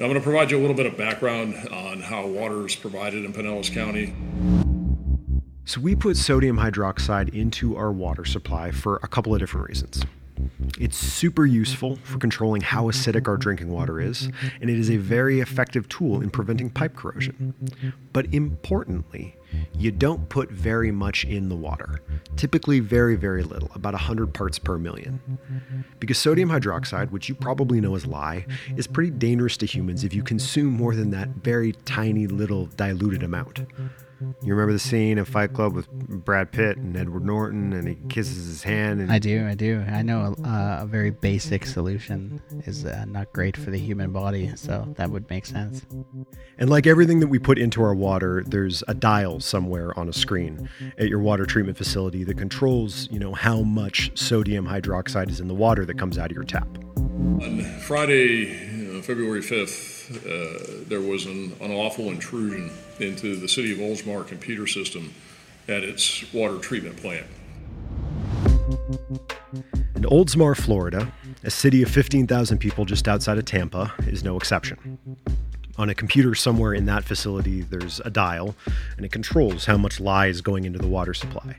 I'm going to provide you a little bit of background on how water is provided in Pinellas County. So, we put sodium hydroxide into our water supply for a couple of different reasons. It's super useful for controlling how acidic our drinking water is, and it is a very effective tool in preventing pipe corrosion. But importantly, you don't put very much in the water. Typically, very, very little, about 100 parts per million. Because sodium hydroxide, which you probably know as lye, is pretty dangerous to humans if you consume more than that very tiny little diluted amount. You remember the scene in Fight Club with Brad Pitt and Edward Norton, and he kisses his hand. And I do, I do. I know a, a very basic solution is uh, not great for the human body, so that would make sense. And like everything that we put into our water, there's a dial somewhere on a screen at your water treatment facility that controls, you know, how much sodium hydroxide is in the water that comes out of your tap. On Friday, uh, February 5th, uh, there was an, an awful intrusion into the city of Oldsmar computer system at its water treatment plant. And Oldsmar, Florida, a city of 15,000 people just outside of Tampa, is no exception. On a computer somewhere in that facility, there's a dial, and it controls how much lye is going into the water supply.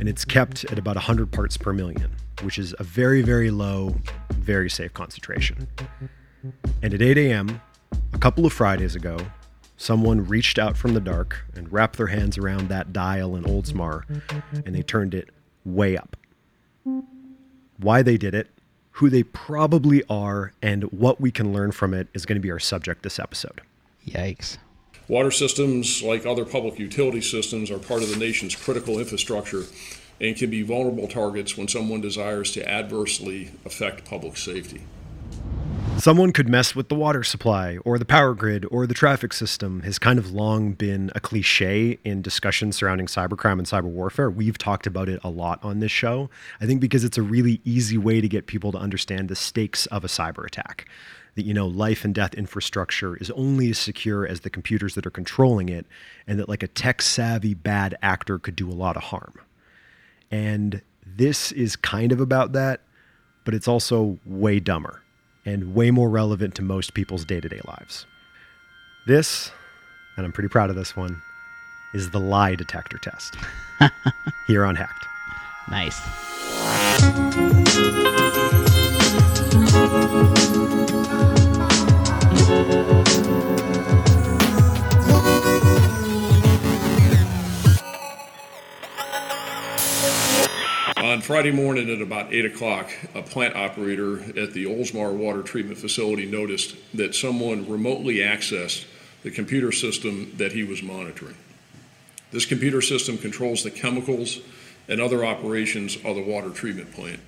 And it's kept at about 100 parts per million, which is a very, very low, very safe concentration. And at 8 a.m., a couple of Fridays ago, someone reached out from the dark and wrapped their hands around that dial in Oldsmar, and they turned it way up. Why they did it, who they probably are, and what we can learn from it is going to be our subject this episode. Yikes. Water systems, like other public utility systems, are part of the nation's critical infrastructure and can be vulnerable targets when someone desires to adversely affect public safety. Someone could mess with the water supply or the power grid or the traffic system has kind of long been a cliche in discussions surrounding cybercrime and cyber warfare. We've talked about it a lot on this show. I think because it's a really easy way to get people to understand the stakes of a cyber attack. That, you know, life and death infrastructure is only as secure as the computers that are controlling it, and that, like, a tech savvy bad actor could do a lot of harm. And this is kind of about that, but it's also way dumber and way more relevant to most people's day to day lives. This, and I'm pretty proud of this one, is the lie detector test here on Hacked. Nice. On Friday morning at about 8 o'clock, a plant operator at the Oldsmar Water Treatment Facility noticed that someone remotely accessed the computer system that he was monitoring. This computer system controls the chemicals and other operations of the water treatment plant.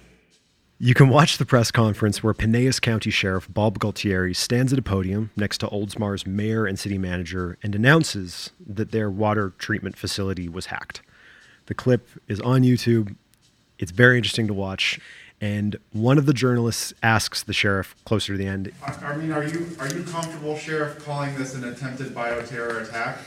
You can watch the press conference where Pinellas County Sheriff Bob Gualtieri stands at a podium next to Oldsmar's mayor and city manager and announces that their water treatment facility was hacked. The clip is on YouTube. It's very interesting to watch. And one of the journalists asks the sheriff closer to the end. I I mean, are you, are you comfortable, Sheriff, calling this an attempted bioterror attack?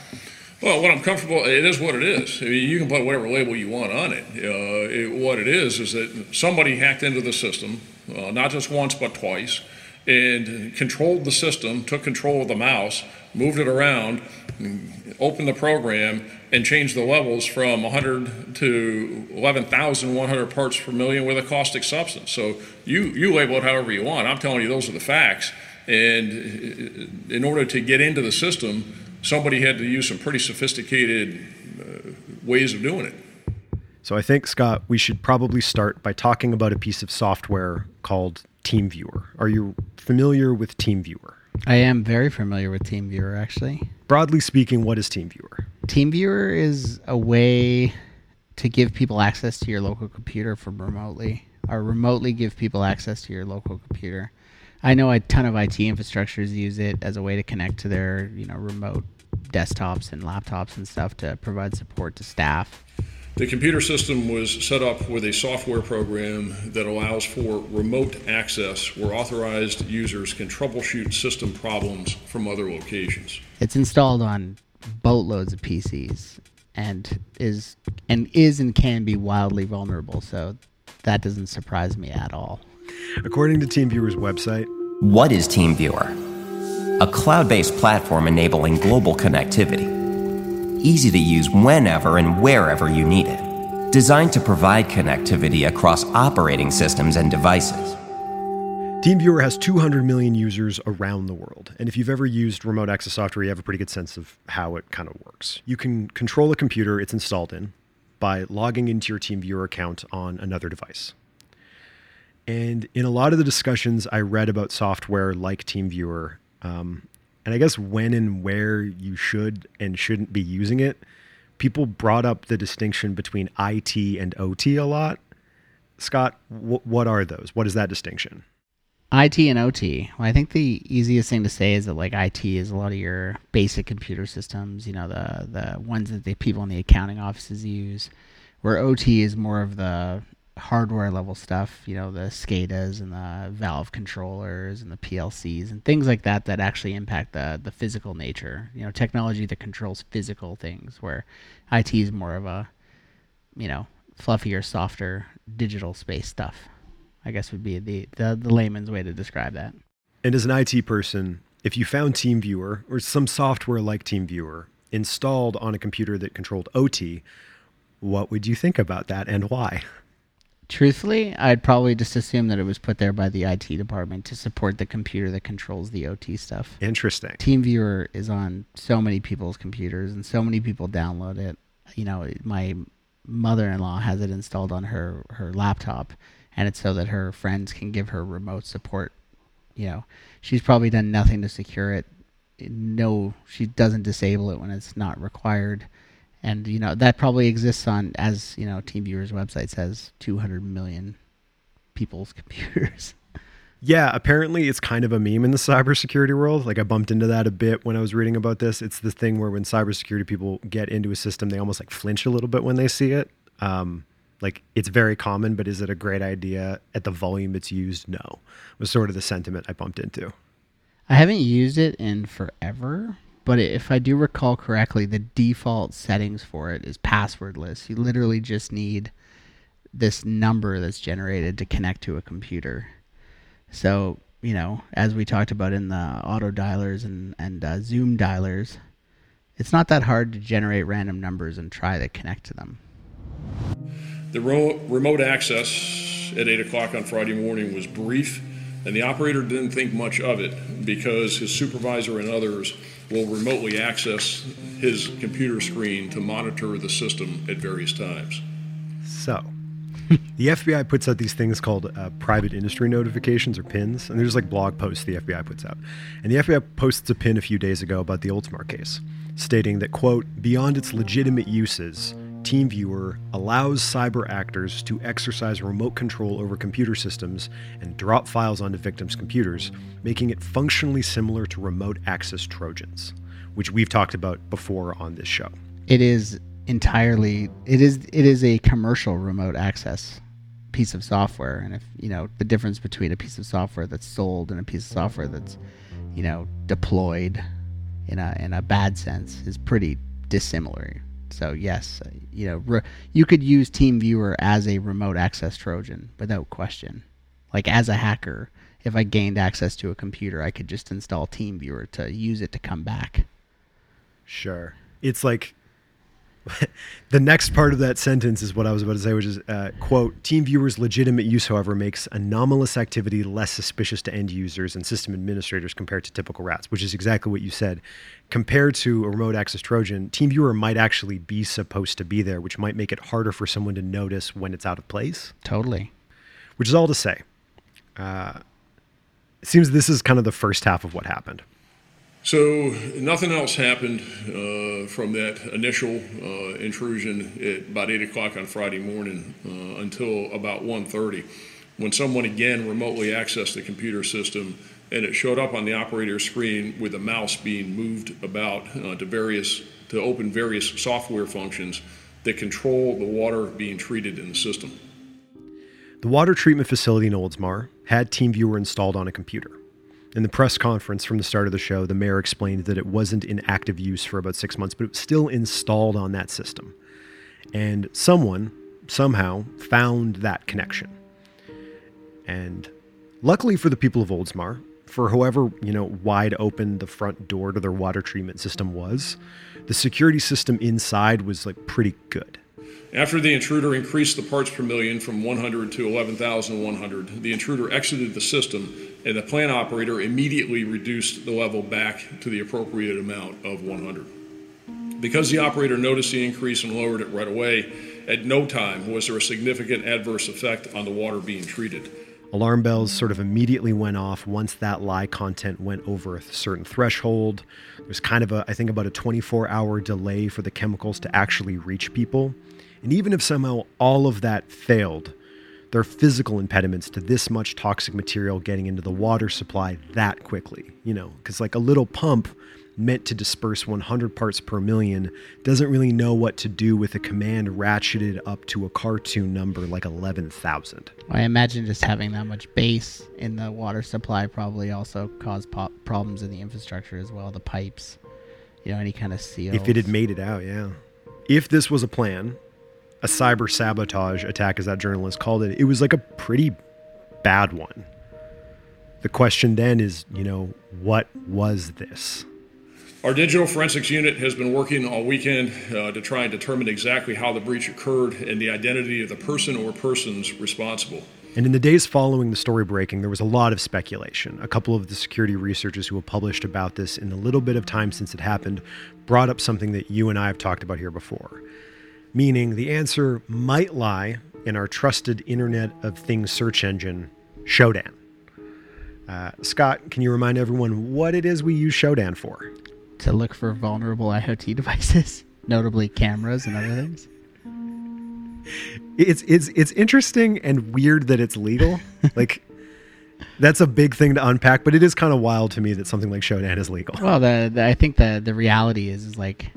Well, what I'm comfortable, it is what it is. I mean, you can put whatever label you want on it. Uh, it what it is is that somebody hacked into the system, uh, not just once but twice, and controlled the system, took control of the mouse, moved it around, opened the program, and changed the levels from 100 to 11,100 parts per million with a caustic substance. So you, you label it however you want. I'm telling you, those are the facts. And in order to get into the system, somebody had to use some pretty sophisticated uh, ways of doing it. So I think, Scott, we should probably start by talking about a piece of software called TeamViewer. Are you familiar with TeamViewer? I am very familiar with TeamViewer, actually. Broadly speaking, what is TeamViewer? TeamViewer is a way to give people access to your local computer from remotely, or remotely give people access to your local computer. I know a ton of IT infrastructures use it as a way to connect to their, you know, remote desktops and laptops and stuff to provide support to staff. The computer system was set up with a software program that allows for remote access where authorized users can troubleshoot system problems from other locations. It's installed on boatloads of PCs and is and is and can be wildly vulnerable, so that doesn't surprise me at all. According to TeamViewer's website, What is TeamViewer? a cloud based platform enabling global connectivity. Easy to use whenever and wherever you need it. Designed to provide connectivity across operating systems and devices. TeamViewer has 200 million users around the world. And if you've ever used remote access software, you have a pretty good sense of how it kind of works. You can control a computer it's installed in by logging into your TeamViewer account on another device. And in a lot of the discussions I read about software like TeamViewer, um, and I guess when and where you should and shouldn't be using it, people brought up the distinction between IT and OT a lot. Scott, wh- what are those? What is that distinction? IT and OT. Well, I think the easiest thing to say is that like IT is a lot of your basic computer systems, you know, the the ones that the people in the accounting offices use, where OT is more of the hardware level stuff, you know, the SCADAs and the valve controllers and the PLCs and things like that that actually impact the the physical nature. You know, technology that controls physical things, where IT is more of a, you know, fluffier, softer digital space stuff. I guess would be the, the, the layman's way to describe that. And as an IT person, if you found TeamViewer or some software like TeamViewer installed on a computer that controlled OT, what would you think about that and why? Truthfully, I'd probably just assume that it was put there by the IT department to support the computer that controls the OT stuff. Interesting. TeamViewer is on so many people's computers and so many people download it. You know, my mother-in-law has it installed on her her laptop and it's so that her friends can give her remote support. You know, she's probably done nothing to secure it. No, she doesn't disable it when it's not required. And you know that probably exists on, as you know, TeamViewer's website says, 200 million people's computers. Yeah, apparently it's kind of a meme in the cybersecurity world. Like I bumped into that a bit when I was reading about this. It's the thing where when cybersecurity people get into a system, they almost like flinch a little bit when they see it. Um, like it's very common, but is it a great idea at the volume it's used? No, was sort of the sentiment I bumped into. I haven't used it in forever, but if I do recall correctly, the default settings for it is passwordless. You literally just need this number that's generated to connect to a computer. So, you know, as we talked about in the auto dialers and, and uh, Zoom dialers, it's not that hard to generate random numbers and try to connect to them. The ro- remote access at 8 o'clock on Friday morning was brief, and the operator didn't think much of it because his supervisor and others will remotely access his computer screen to monitor the system at various times. So, the FBI puts out these things called uh, private industry notifications or pins, and there's like blog posts the FBI puts out. And the FBI posts a pin a few days ago about the Oldsmar case, stating that, quote, beyond its legitimate uses, TeamViewer allows cyber actors to exercise remote control over computer systems and drop files onto victims' computers, making it functionally similar to remote access Trojans, which we've talked about before on this show. It is entirely it is it is a commercial remote access piece of software and if you know the difference between a piece of software that's sold and a piece of software that's you know deployed in a in a bad sense is pretty dissimilar so yes, uh, you know, re- you could use TeamViewer as a remote access Trojan without question. Like as a hacker, if I gained access to a computer, I could just install TeamViewer to use it to come back. Sure. It's like the next part of that sentence is what I was about to say, which is, uh, quote, TeamViewer's legitimate use, however, makes anomalous activity less suspicious to end users and system administrators compared to typical rats, which is exactly what you said. Compared to a remote access Trojan, TeamViewer might actually be supposed to be there, which might make it harder for someone to notice when it's out of place. Totally. Which is all to say. Uh, it seems this is kind of the first half of what happened. So nothing else happened uh, from that initial uh, intrusion at about 8 o'clock on Friday morning uh, until about 1.30 when someone again remotely accessed the computer system and it showed up on the operator's screen with a mouse being moved about uh, to various to open various software functions that control the water being treated in the system. The water treatment facility in Oldsmar had TeamViewer installed on a computer. In the press conference from the start of the show, the mayor explained that it wasn't in active use for about six months, but it was still installed on that system. And someone, somehow, found that connection. And luckily for the people of Oldsmar, for however, you know, wide open the front door to their water treatment system was, the security system inside was like pretty good. After the intruder increased the parts per million from 100 to 11,100, the intruder exited the system and the plant operator immediately reduced the level back to the appropriate amount of 100. Because the operator noticed the increase and lowered it right away, at no time was there a significant adverse effect on the water being treated. Alarm bells sort of immediately went off once that lye content went over a certain threshold. There's kind of a, I think, about a 24 hour delay for the chemicals to actually reach people. And even if somehow all of that failed, there are physical impediments to this much toxic material getting into the water supply that quickly, you know, because like a little pump meant to disperse 100 parts per million doesn't really know what to do with a command ratcheted up to a cartoon number like 11,000. I imagine just having that much base in the water supply probably also caused po- problems in the infrastructure as well, the pipes, you know, any kind of seal. If it had made it out, yeah. If this was a plan, a cyber sabotage attack, as that journalist called it, it was like a pretty bad one. The question then is, you know, what was this? Our digital forensics unit has been working all weekend uh, to try and determine exactly how the breach occurred and the identity of the person or persons responsible. And in the days following the story breaking, there was a lot of speculation. A couple of the security researchers who have published about this in the little bit of time since it happened brought up something that you and I have talked about here before. Meaning the answer might lie in our trusted Internet of Things search engine, Shodan. Uh, Scott, can you remind everyone what it is we use Shodan for? to look for vulnerable IoT devices, notably cameras and other things. It's it's it's interesting and weird that it's legal. like that's a big thing to unpack, but it is kind of wild to me that something like Shodan is legal. Well, the, the I think the the reality is is like,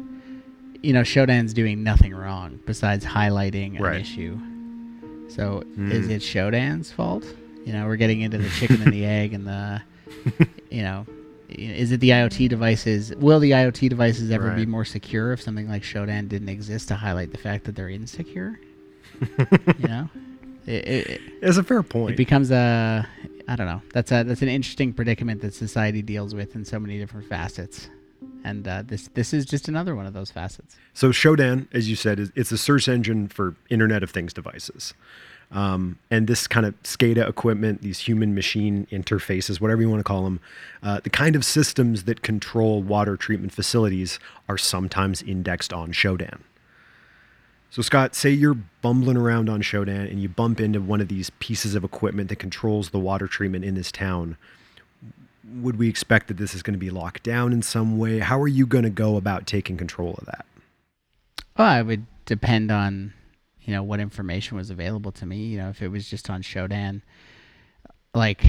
you know, Shodan's doing nothing wrong besides highlighting an Right. issue. So hmm. is it Shodan's fault? You know, we're getting into the chicken and the egg and the, you know, is it the IoT devices? Will the IoT devices ever be more secure if something like Shodan didn't exist to highlight the fact that they're insecure? you know, it, it, it- It's a fair point. it becomes a I don't know. That's a that's an interesting predicament that society deals with in so many different facets, and uh, this this is just another one of those facets. So Shodan, as you said, is it's a search engine for Internet of Things devices. Um, and this kind of SCADA equipment, these human machine interfaces, whatever you want to call them, uh, the kind of systems that control water treatment facilities are sometimes indexed on Shodan. So, Scott, say you're bumbling around on Shodan and you bump into one of these pieces of equipment that controls the water treatment in this town. Would we expect that this is going to be locked down in some way? How are you going to go about taking control of that? Well, I would depend on you know what information was available to me. You know, if it was just on Shodan, like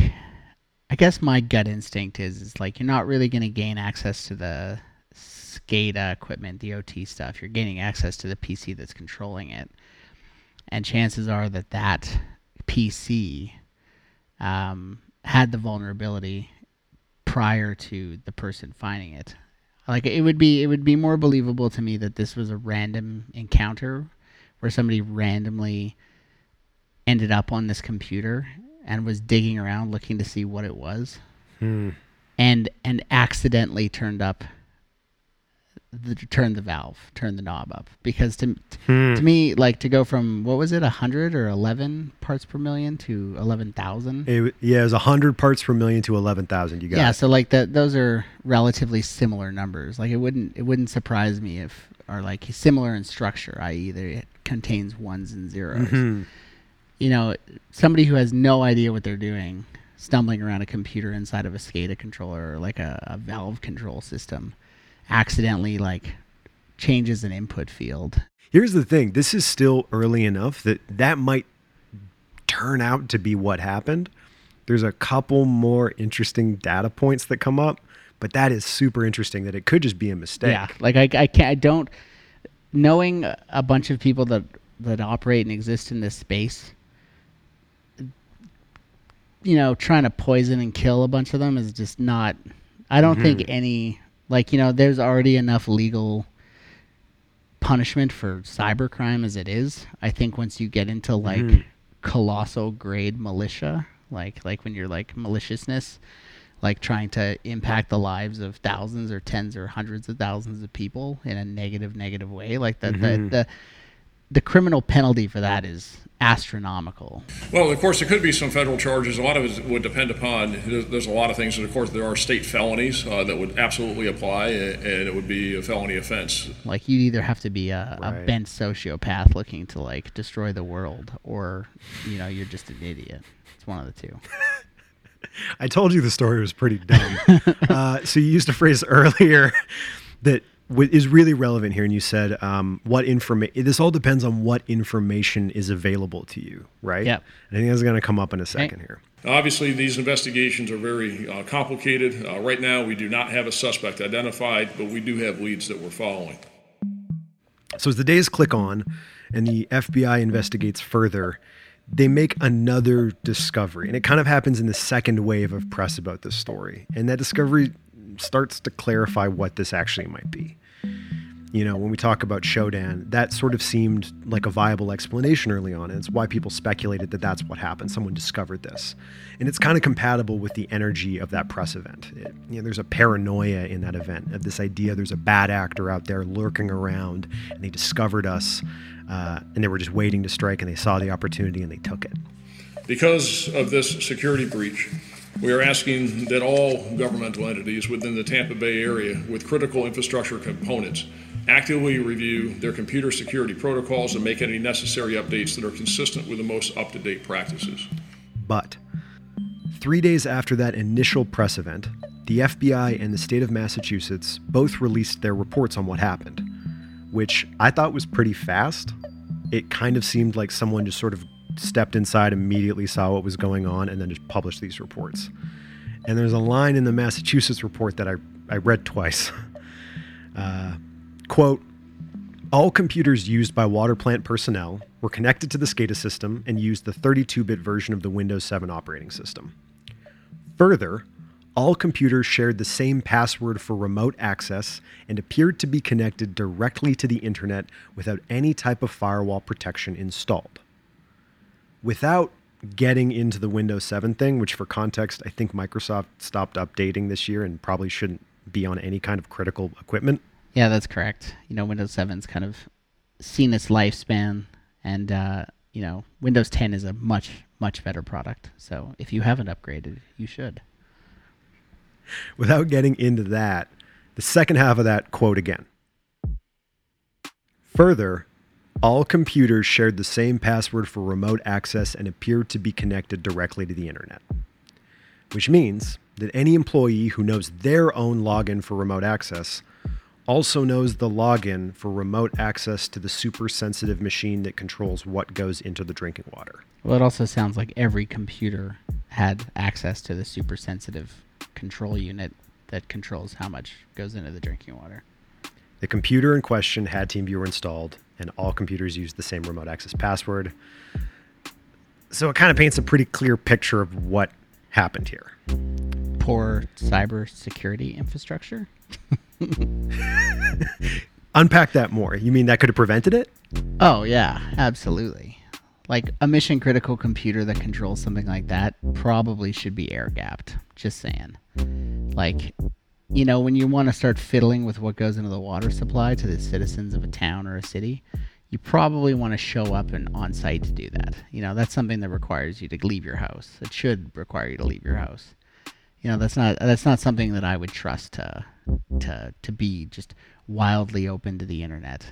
I guess my gut instinct is is like you're not really going to gain access to the SCADA equipment, the OT stuff. You're gaining access to the PC that's controlling it, and chances are that that PC um, had the vulnerability prior to the person finding it. Like it would be it would be more believable to me that this was a random encounter where somebody randomly ended up on this computer and was digging around looking to see what it was hmm. and and accidentally turned up the turned the valve, turn the knob up because to to me like to go from what was it 100 or 11 parts per million to 11,000 yeah, it was 100 parts per million to 11,000. You got yeah it. so like that those are relatively similar numbers like it wouldn't it wouldn't surprise me if or like similar in structure i.e. it contains ones and zeros Mm-hmm. you know somebody who has no idea what they're doing stumbling around a computer inside of a SCADA controller or like a, a valve control system accidentally like changes an input field Here's the thing this is still early enough that that might turn out to be what happened. There's a couple more interesting data points that come up, but that is super interesting that it could just be a mistake. Yeah, like I, I can't, I don't, knowing a bunch of people that that operate and exist in this space, you know, trying to poison and kill a bunch of them is just not. I don't think mm-hmm. any like you know, there's already enough legal punishment for cybercrime as it is. I think once you get into like mm-hmm. colossal grade militia, like like when you're like maliciousness, like trying to impact the lives of thousands or tens or hundreds of thousands of people in a negative, negative way. Like mm-hmm. the the, the the criminal penalty for that is astronomical. Well, of course, there could be some federal charges. A lot of it would depend upon, there's there's a lot of things, and of course, there are state felonies uh, that would absolutely apply, and it would be a felony offense. Like you either have to be a, a bent sociopath looking to like destroy the world, or you know you're just an idiot. It's one of the two. I told you the story was pretty dumb. uh, so you used a phrase earlier that w- is really relevant here, and you said um, what information. This all depends on what information is available to you, right? Yeah. I think that's going to come up in a second here. Obviously, these investigations are very uh, complicated. Uh, Right now, we do not have a suspect identified, but we do have leads that we're following. So as the days click on and the FBI investigates further, they make another discovery. And it kind of happens in the second wave of press about this story. And that discovery starts to clarify what this actually might be. You know, when we talk about Shodan, that sort of seemed like a viable explanation early on. And it's why people speculated that that's what happened. Someone discovered this. And it's kind of compatible with the energy of that press event. It, you know, there's a paranoia in that event of this idea there's a bad actor out there lurking around and they discovered us uh, and they were just waiting to strike and they saw the opportunity and they took it. Because of this security breach, we are asking that all governmental entities within the Tampa Bay area with critical infrastructure components actively review their computer security protocols and make any necessary updates that are consistent with the most up to date practices. But three days after that initial press event, the FBI and the state of Massachusetts both released their reports on what happened, which I thought was pretty fast. It kind of seemed like someone just sort of stepped inside, immediately saw what was going on, and then just published these reports. And there's a line in the Massachusetts report that I, I read twice. Uh, quote, all computers used by water plant personnel were connected to the SCADA system and used the 32 bit version of the Windows 7 operating system. Further, all computers shared the same password for remote access and appeared to be connected directly to the internet without any type of firewall protection installed. Without getting into the Windows 7 thing, which for context, I think Microsoft stopped updating this year and probably shouldn't be on any kind of critical equipment. Yeah, that's correct. You know, Windows 7's kind of seen its lifespan, and uh, you know, Windows 10 is a much much better product. So if you haven't upgraded, you should. without getting into that, the second half of that quote again. Further, all computers shared the same password for remote access and appeared to be connected directly to the internet. Which means that any employee who knows their own login for remote access also knows the login for remote access to the super sensitive machine that controls what goes into the drinking water. Well, it also sounds like every computer had access to the super sensitive control unit that controls how much goes into the drinking water. The computer in question had TeamViewer installed, and all computers used the same remote access password. So it kind of paints a pretty clear picture of what happened here. Poor cyber security infrastructure. Unpack that more. You mean that could have prevented it? Oh yeah, absolutely. Like a mission critical computer that controls something like that probably should be air gapped. Just saying. Like, you know, when you want to start fiddling with what goes into the water supply to the citizens of a town or a city, you probably want to show up and on site to do that. You know, that's something that requires you to leave your house. It should require you to leave your house. You know, that's not that's not something that I would trust to to to be just wildly open to the internet.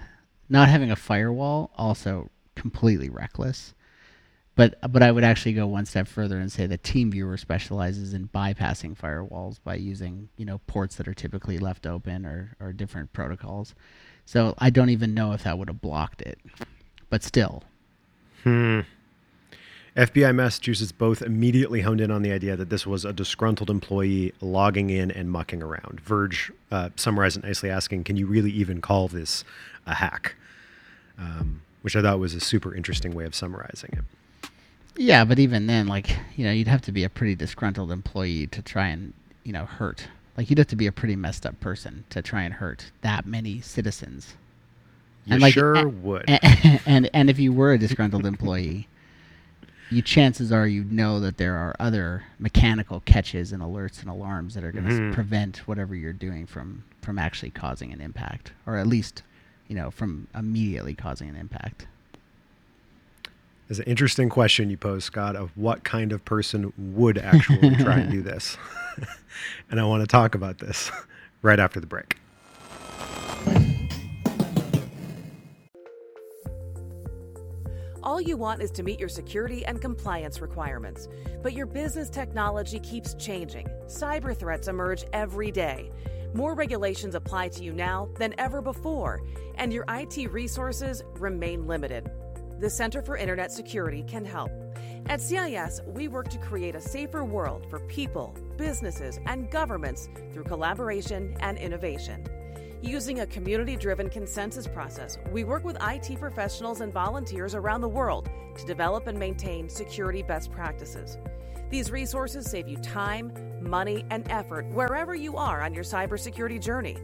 Not having a firewall also completely reckless. But but I would actually go one step further and say that TeamViewer specializes in bypassing firewalls by using you know ports that are typically left open or or different protocols. So I don't even know if that would have blocked it. But still, Hmm. FBI Massachusetts both immediately honed in on the idea that this was a disgruntled employee logging in and mucking around. Verge uh, summarized it nicely, asking, Can you really even call this a hack? Um, which I thought was a super interesting way of summarizing it. Yeah. But even then, like you know, you'd have to be a pretty disgruntled employee to try and you know hurt. Like you'd have to be a pretty messed up person to try and hurt that many citizens. You And, like, sure a- would. and, and and if you were a disgruntled employee, you chances are you know that there are other mechanical catches and alerts and alarms that are going to Mhm. prevent whatever you're doing from from actually causing an impact, or at least you know from immediately causing an impact. There's an interesting question you pose, Scott, of what kind of person would actually try and do this. and I want to talk about this right after the break. All you want is to meet your security and compliance requirements. But your business technology keeps changing. Cyber threats emerge every day. More regulations apply to you now than ever before, and your IT resources remain limited. The Center for Internet Security can help. At CIS, we work to create a safer world for people, businesses, and governments through collaboration and innovation. Using a community driven consensus process, we work with IT professionals and volunteers around the world to develop and maintain security best practices. These resources save you time, money, and effort wherever you are on your cybersecurity journey.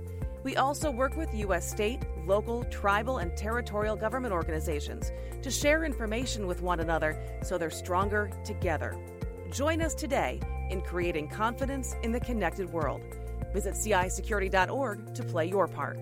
We also work with U.S. state, local, tribal, and territorial government organizations to share information with one another so they're stronger together. Join us today in creating confidence in the connected world. Visit CISecurity.org to play your part.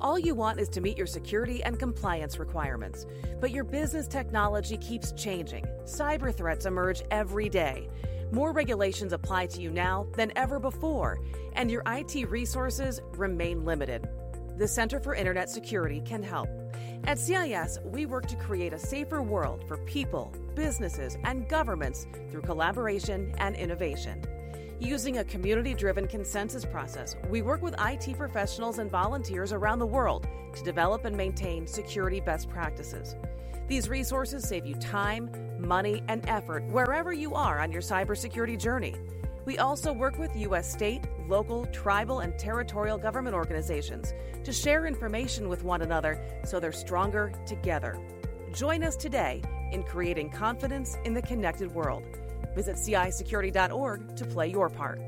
All you want is to meet your security and compliance requirements. But your business technology keeps changing. Cyber threats emerge every day. More regulations apply to you now than ever before, and your IT resources remain limited. The Center for Internet Security can help. At CIS, we work to create a safer world for people, businesses, and governments through collaboration and innovation. Using a community driven consensus process, we work with IT professionals and volunteers around the world to develop and maintain security best practices. These resources save you time, money, and effort wherever you are on your cybersecurity journey. We also work with U.S. state, local, tribal, and territorial government organizations to share information with one another so they're stronger together. Join us today in creating confidence in the connected world. Visit CISecurity.org to play your part.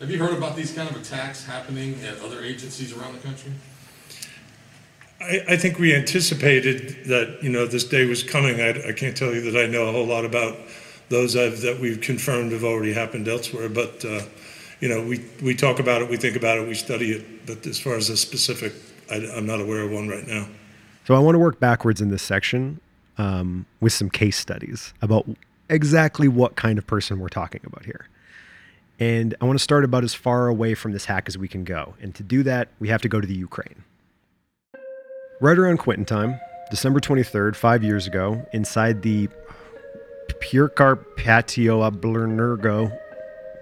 Have you heard about these kind of attacks happening at other agencies around the country? I, I think we anticipated that, you know, this day was coming. I, I can't tell you that I know a whole lot about those I've, that we've confirmed have already happened elsewhere, but, uh, you know, we, we talk about it, we think about it, we study it, but as far as a specific, I, I'm not aware of one right now. So I want to work backwards in this section um, with some case studies about exactly what kind of person we're talking about here. And I want to start about as far away from this hack as we can go. And to do that, we have to go to the Ukraine. Right around Quentin time, December 23rd, five years ago, inside the Purkarpatio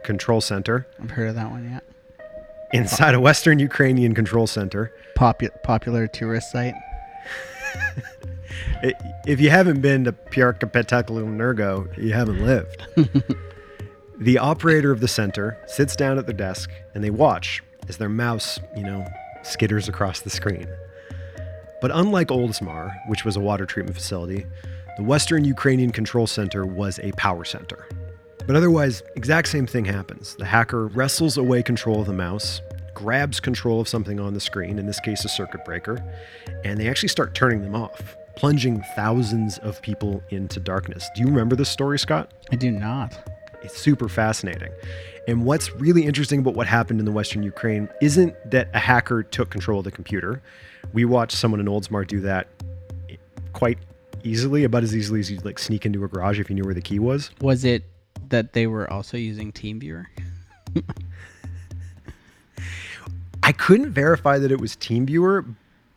Control Center, I've heard of that one yet. inside a Western Ukrainian control center, Popu- popular tourist site. If you haven't been to Purkarpatio you haven't lived. the operator of the center sits down at the desk and they watch as their mouse, you know, skitters across the screen. But unlike Oldsmar, which was a water treatment facility, the Western Ukrainian Control Center was a power center. But otherwise, exact same thing happens. The hacker wrestles away control of the mouse, grabs control of something on the screen, in this case a circuit breaker, and they actually start turning them off, plunging thousands of people into darkness. Do you remember this story, Scott? I do not. It's super fascinating. And what's really interesting about what happened in the Western Ukraine isn't that a hacker took control of the computer. We watched someone in Oldsmar do that quite easily, about as easily as you'd like sneak into a garage if you knew where the key was. Was it that they were also using TeamViewer? I couldn't verify that it was TeamViewer,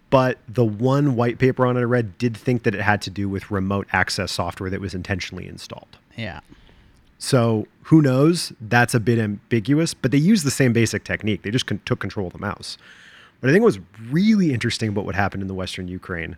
but the one white paper on it I read did think that it had to do with remote access software that was intentionally installed. Yeah. So who knows? That's a bit ambiguous, but they used the same basic technique. They just took control of the mouse. What I think was really interesting about what happened in the Western Ukraine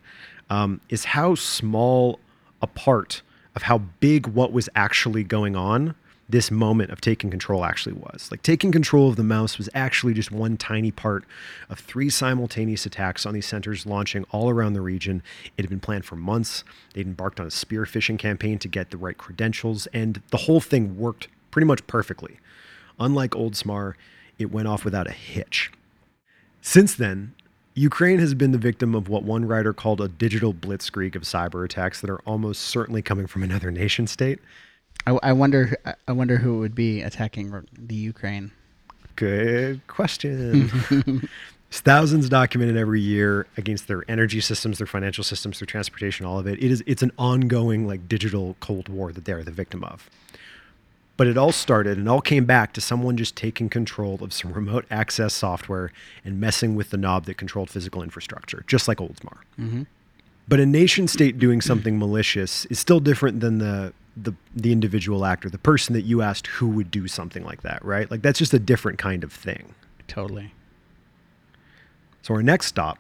um, is how small a part of how big what was actually going on this moment of taking control actually was. Like taking control of the mouse was actually just one tiny part of three simultaneous attacks on these centers launching all around the region. It had been planned for months. They'd embarked on a spear phishing campaign to get the right credentials, and the whole thing worked pretty much perfectly unlike Oldsmar, it went off without a hitch. Since then, Ukraine has been the victim of what one writer called a digital blitzkrieg of cyber attacks that are almost certainly coming from another nation state. I, I wonder. I wonder who would be attacking the Ukraine. Good question. Thousands documented every year against their energy systems, their financial systems, their transportation, all of it. It is it's an ongoing like digital cold war that they're the victim of. But it all started and all came back to someone just taking control of some remote access software and messing with the knob that controlled physical infrastructure, just like Oldsmar. Mm-hmm. But a nation state doing something malicious is still different than the the the individual actor, the person that you asked who would do something like that, right? Like that's just a different kind of thing. Totally. So our next stop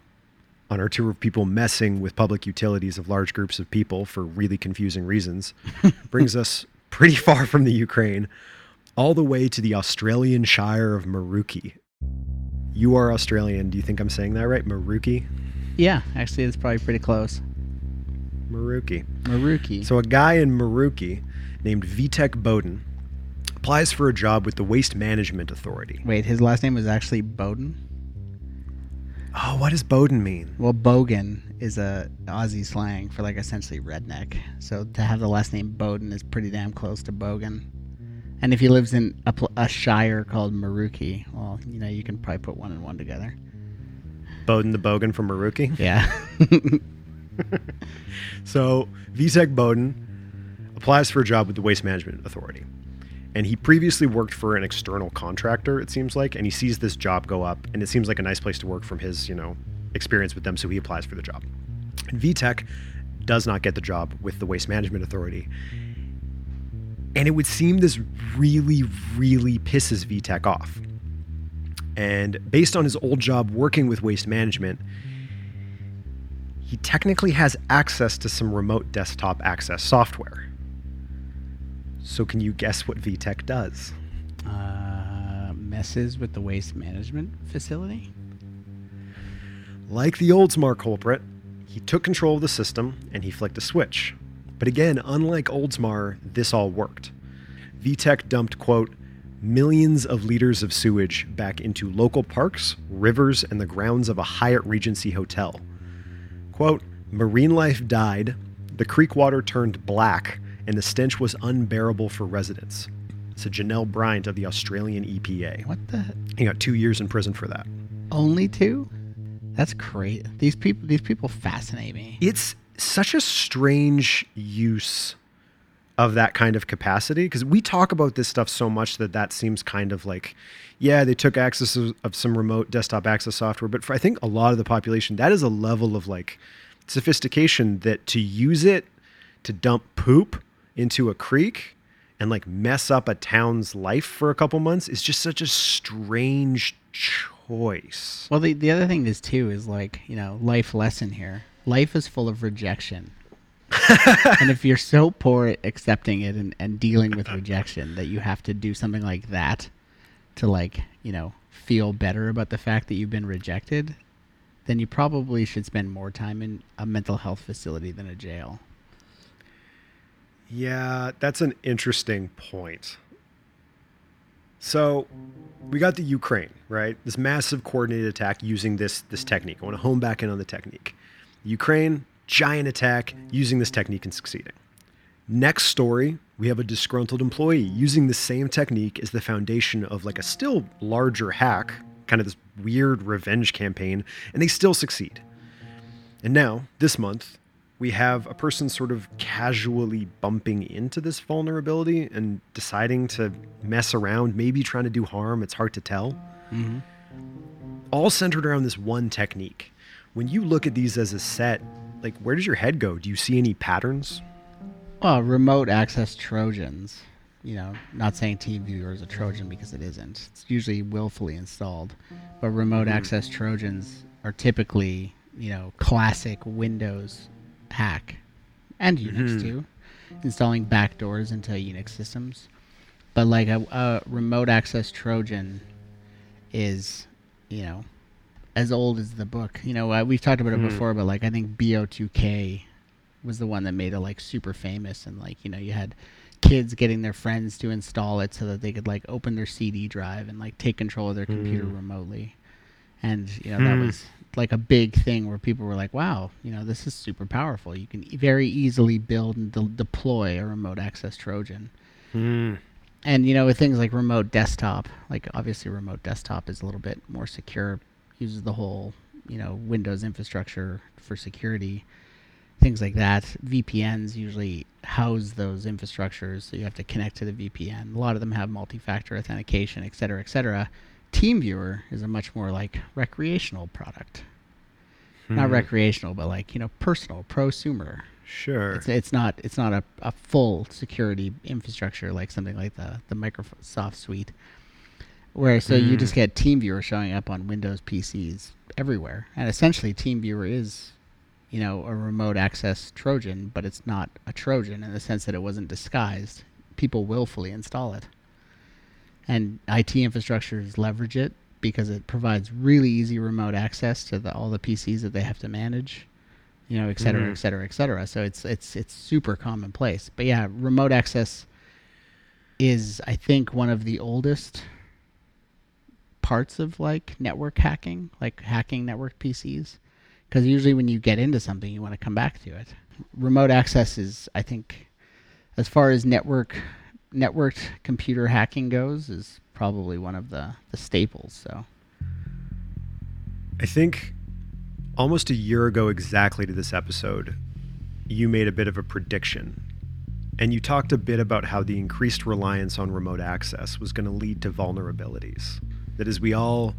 on our tour of people messing with public utilities of large groups of people for really confusing reasons brings us pretty far from the Ukraine, all the way to the Australian Shire of Maruki. You are Australian. Do you think I'm saying that right? Maruki? Yeah, actually, it's probably pretty close. Maruki. Maruki. So a guy in Maruki named Vitek Boden applies for a job with the Waste Management Authority. Wait, his last name was actually Boden. Oh, what does Boden mean? Well, Bogan is a Aussie slang for like essentially redneck. So to have the last name Boden is pretty damn close to Bogan. And if he lives in a, pl- a shire called Maruki, well, you know, you can probably put one and one together. Boden the Bogan from Maruki? Yeah. So Vitek Boden applies for a job with the Waste Management Authority. And he previously worked for an external contractor, it seems like, and he sees this job go up, and it seems like a nice place to work from his, you know, experience with them, so he applies for the job. Vitek does not get the job with the Waste Management Authority. And it would seem this really, really pisses Vitek off. And based on his old job working with waste management, he technically has access to some remote desktop access software. So, can you guess what Vitek does? uh, messes with the waste management facility. Like the old Oldsmar culprit, he took control of the system and he flicked a switch. But again, unlike Oldsmar, this all worked. Vitek dumped, quote, millions of liters of sewage back into local parks, rivers, and the grounds of a Hyatt Regency hotel. Quote, marine life died, the creek water turned black, and the stench was unbearable for residents. Said Janelle Bryant of the Australian EPA. What the? He got two years in prison for that. Only two? That's crazy. These people. These people fascinate me. it's such a strange use of that kind of capacity because we talk about this stuff so much that that seems kind of like yeah they took access of, of some remote desktop access software but for i think a lot of the population that is a level of like sophistication that to use it to dump poop into a creek and like mess up a town's life for a couple months is just such a strange choice Well, the the other thing is too is like you know life lesson here. Life is full of rejection. and if you're so poor at accepting it and, and dealing with rejection that you have to do something like that to like you know feel better about the fact that you've been rejected then you probably should spend more time in a mental health facility than a jail Yeah, that's an interesting point. So, we got the Ukraine, right? This massive coordinated attack using this this technique. I want to hone back in on the technique. Ukraine, giant attack using this technique and succeeding. Next story, we have a disgruntled employee using the same technique as the foundation of like a still larger hack, kind of this weird revenge campaign, and they still succeed. And now, this month, we have a person sort of casually bumping into this vulnerability and deciding to mess around, maybe trying to do harm. It's hard to tell. Mm-hmm. All centered around this one technique. When you look at these as a set, like where does your head go? Do you see any patterns? well remote access trojans you know not saying TeamViewer is a trojan because it isn't it's usually willfully installed but remote mm-hmm. access trojans are typically you know classic windows hack and unix too installing backdoors into unix systems. But like a, a remote access trojan is you know as old as the book. You know uh, we've talked about it before but like i think bo2k was the one that made it like super famous. And like you know you had kids getting their friends to install it so that they could like open their CD drive and like take control of their computer remotely. And you know that Hmm. was like a big thing where people were like, "Wow, you know this is super powerful. You can very easily build and de- deploy a remote access Trojan." Hmm. And you know with things like remote desktop, like obviously remote desktop is a little bit more secure, uses the whole you know Windows infrastructure for security things like that. VPNs usually house those infrastructures, so you have to connect to the VPN. A lot of them have multi-factor authentication, et cetera, et cetera. TeamViewer is a much more like recreational product. Not hmm. recreational, but like you know, personal, prosumer. Sure. It's, it's not it's not a, a full security infrastructure like something like the the Microsoft suite, where so you just hmm. get TeamViewer showing up on Windows PCs everywhere, and essentially TeamViewer is, you know, a remote access Trojan, but it's not a Trojan in the sense that it wasn't disguised. People willfully install it, and IT infrastructures leverage it because it provides really easy remote access to the, all the PCs that they have to manage you know, et cetera, mm-hmm. et cetera, et cetera. So it's it's it's super commonplace. But yeah, remote access is I think one of the oldest parts of like network hacking, like hacking network PCs. Because usually when you get into something, you want to come back to it. Remote access is, I think, as far as network networked computer hacking goes, is probably one of the the staples. So I think almost a year ago exactly to this episode, you made a bit of a prediction. And you talked a bit about how the increased reliance on remote access was going to lead to vulnerabilities. That as we all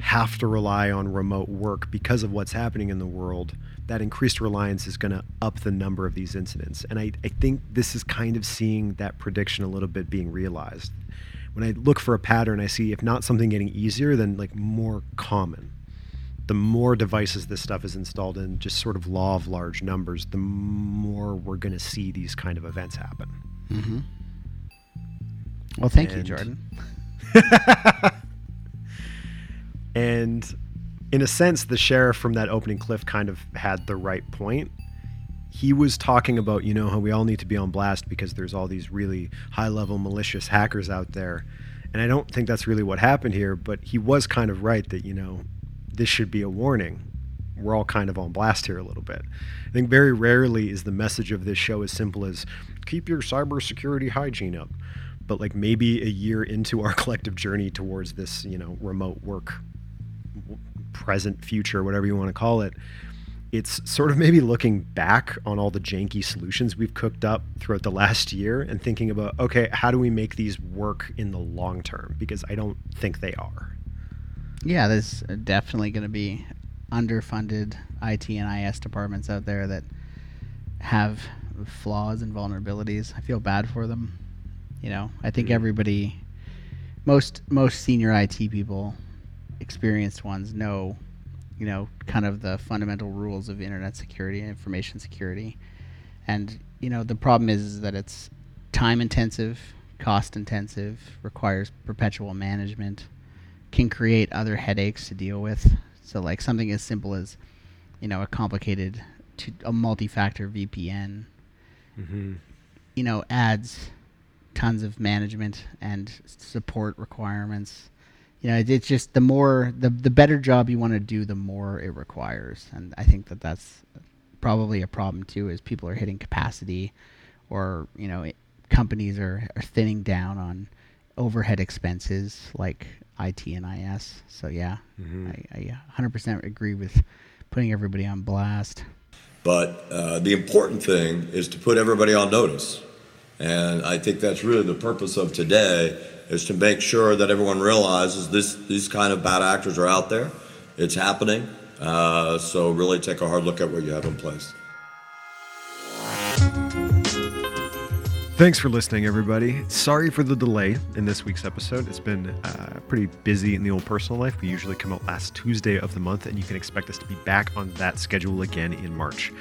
have to rely on remote work because of what's happening in the world, that increased reliance is going to up the number of these incidents. And I, I think this is kind of seeing that prediction a little bit being realized. When I look for a pattern, I see if not something getting easier, then like more common the more devices this stuff is installed in, just sort of law of large numbers, the more we're going to see these kind of events happen. Mm-hmm. well, thank you, Jordan. And in a sense, the sheriff from that opening cliff kind of had the right point. He was talking about, you know, how we all need to be on blast because there's all these really high level malicious hackers out there. And I don't think that's really what happened here, but he was kind of right that, you know, this should be a warning. We're all kind of on blast here a little bit. I think very rarely is the message of this show as simple as keep your cybersecurity hygiene up. But like maybe a year into our collective journey towards this, you know, remote work present, future, whatever you want to call it, it's sort of maybe looking back on all the janky solutions we've cooked up throughout the last year and thinking about, okay, how do we make these work in the long term? Because I don't think they are. Yeah, there's definitely going to be underfunded IT and IS departments out there that have flaws and vulnerabilities. I feel bad for them. You know, I think mm-hmm. everybody, most most senior IT people, experienced ones know, you know, kind of the fundamental rules of internet security and information security. And you know, the problem is, is that it's time intensive, cost intensive, requires perpetual management can create other headaches to deal with. So like something as simple as, you know, a complicated, to, a multi-factor VPN, mm-hmm. you know, adds tons of management and support requirements. You know, it's just the more the the better job you want to do, the more it requires, and I think that that's probably a problem too. Is people are hitting capacity, or you know, it, companies are, are thinning down on overhead expenses like IT and IS. So yeah, I, I 100% agree with putting everybody on blast. But uh, the important thing is to put everybody on notice. And I think that's really the purpose of today is to make sure that everyone realizes this, these kind of bad actors are out there. It's happening. Uh, so really take a hard look at what you have in place. Thanks for listening, everybody. Sorry for the delay in this week's episode. It's been uh, pretty busy in the old personal life. We usually come out last Tuesday of the month, and you can expect us to be back on that schedule again in March.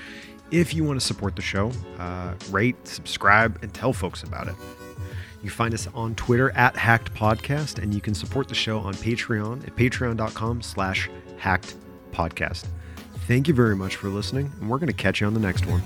If you want to support the show, uh, rate, subscribe, and tell folks about it. You find us on Twitter at Hacked Podcast, and you can support the show on Patreon at patreon.com slash hacked podcast. Thank you very much for listening, and we're going to catch you on the next one.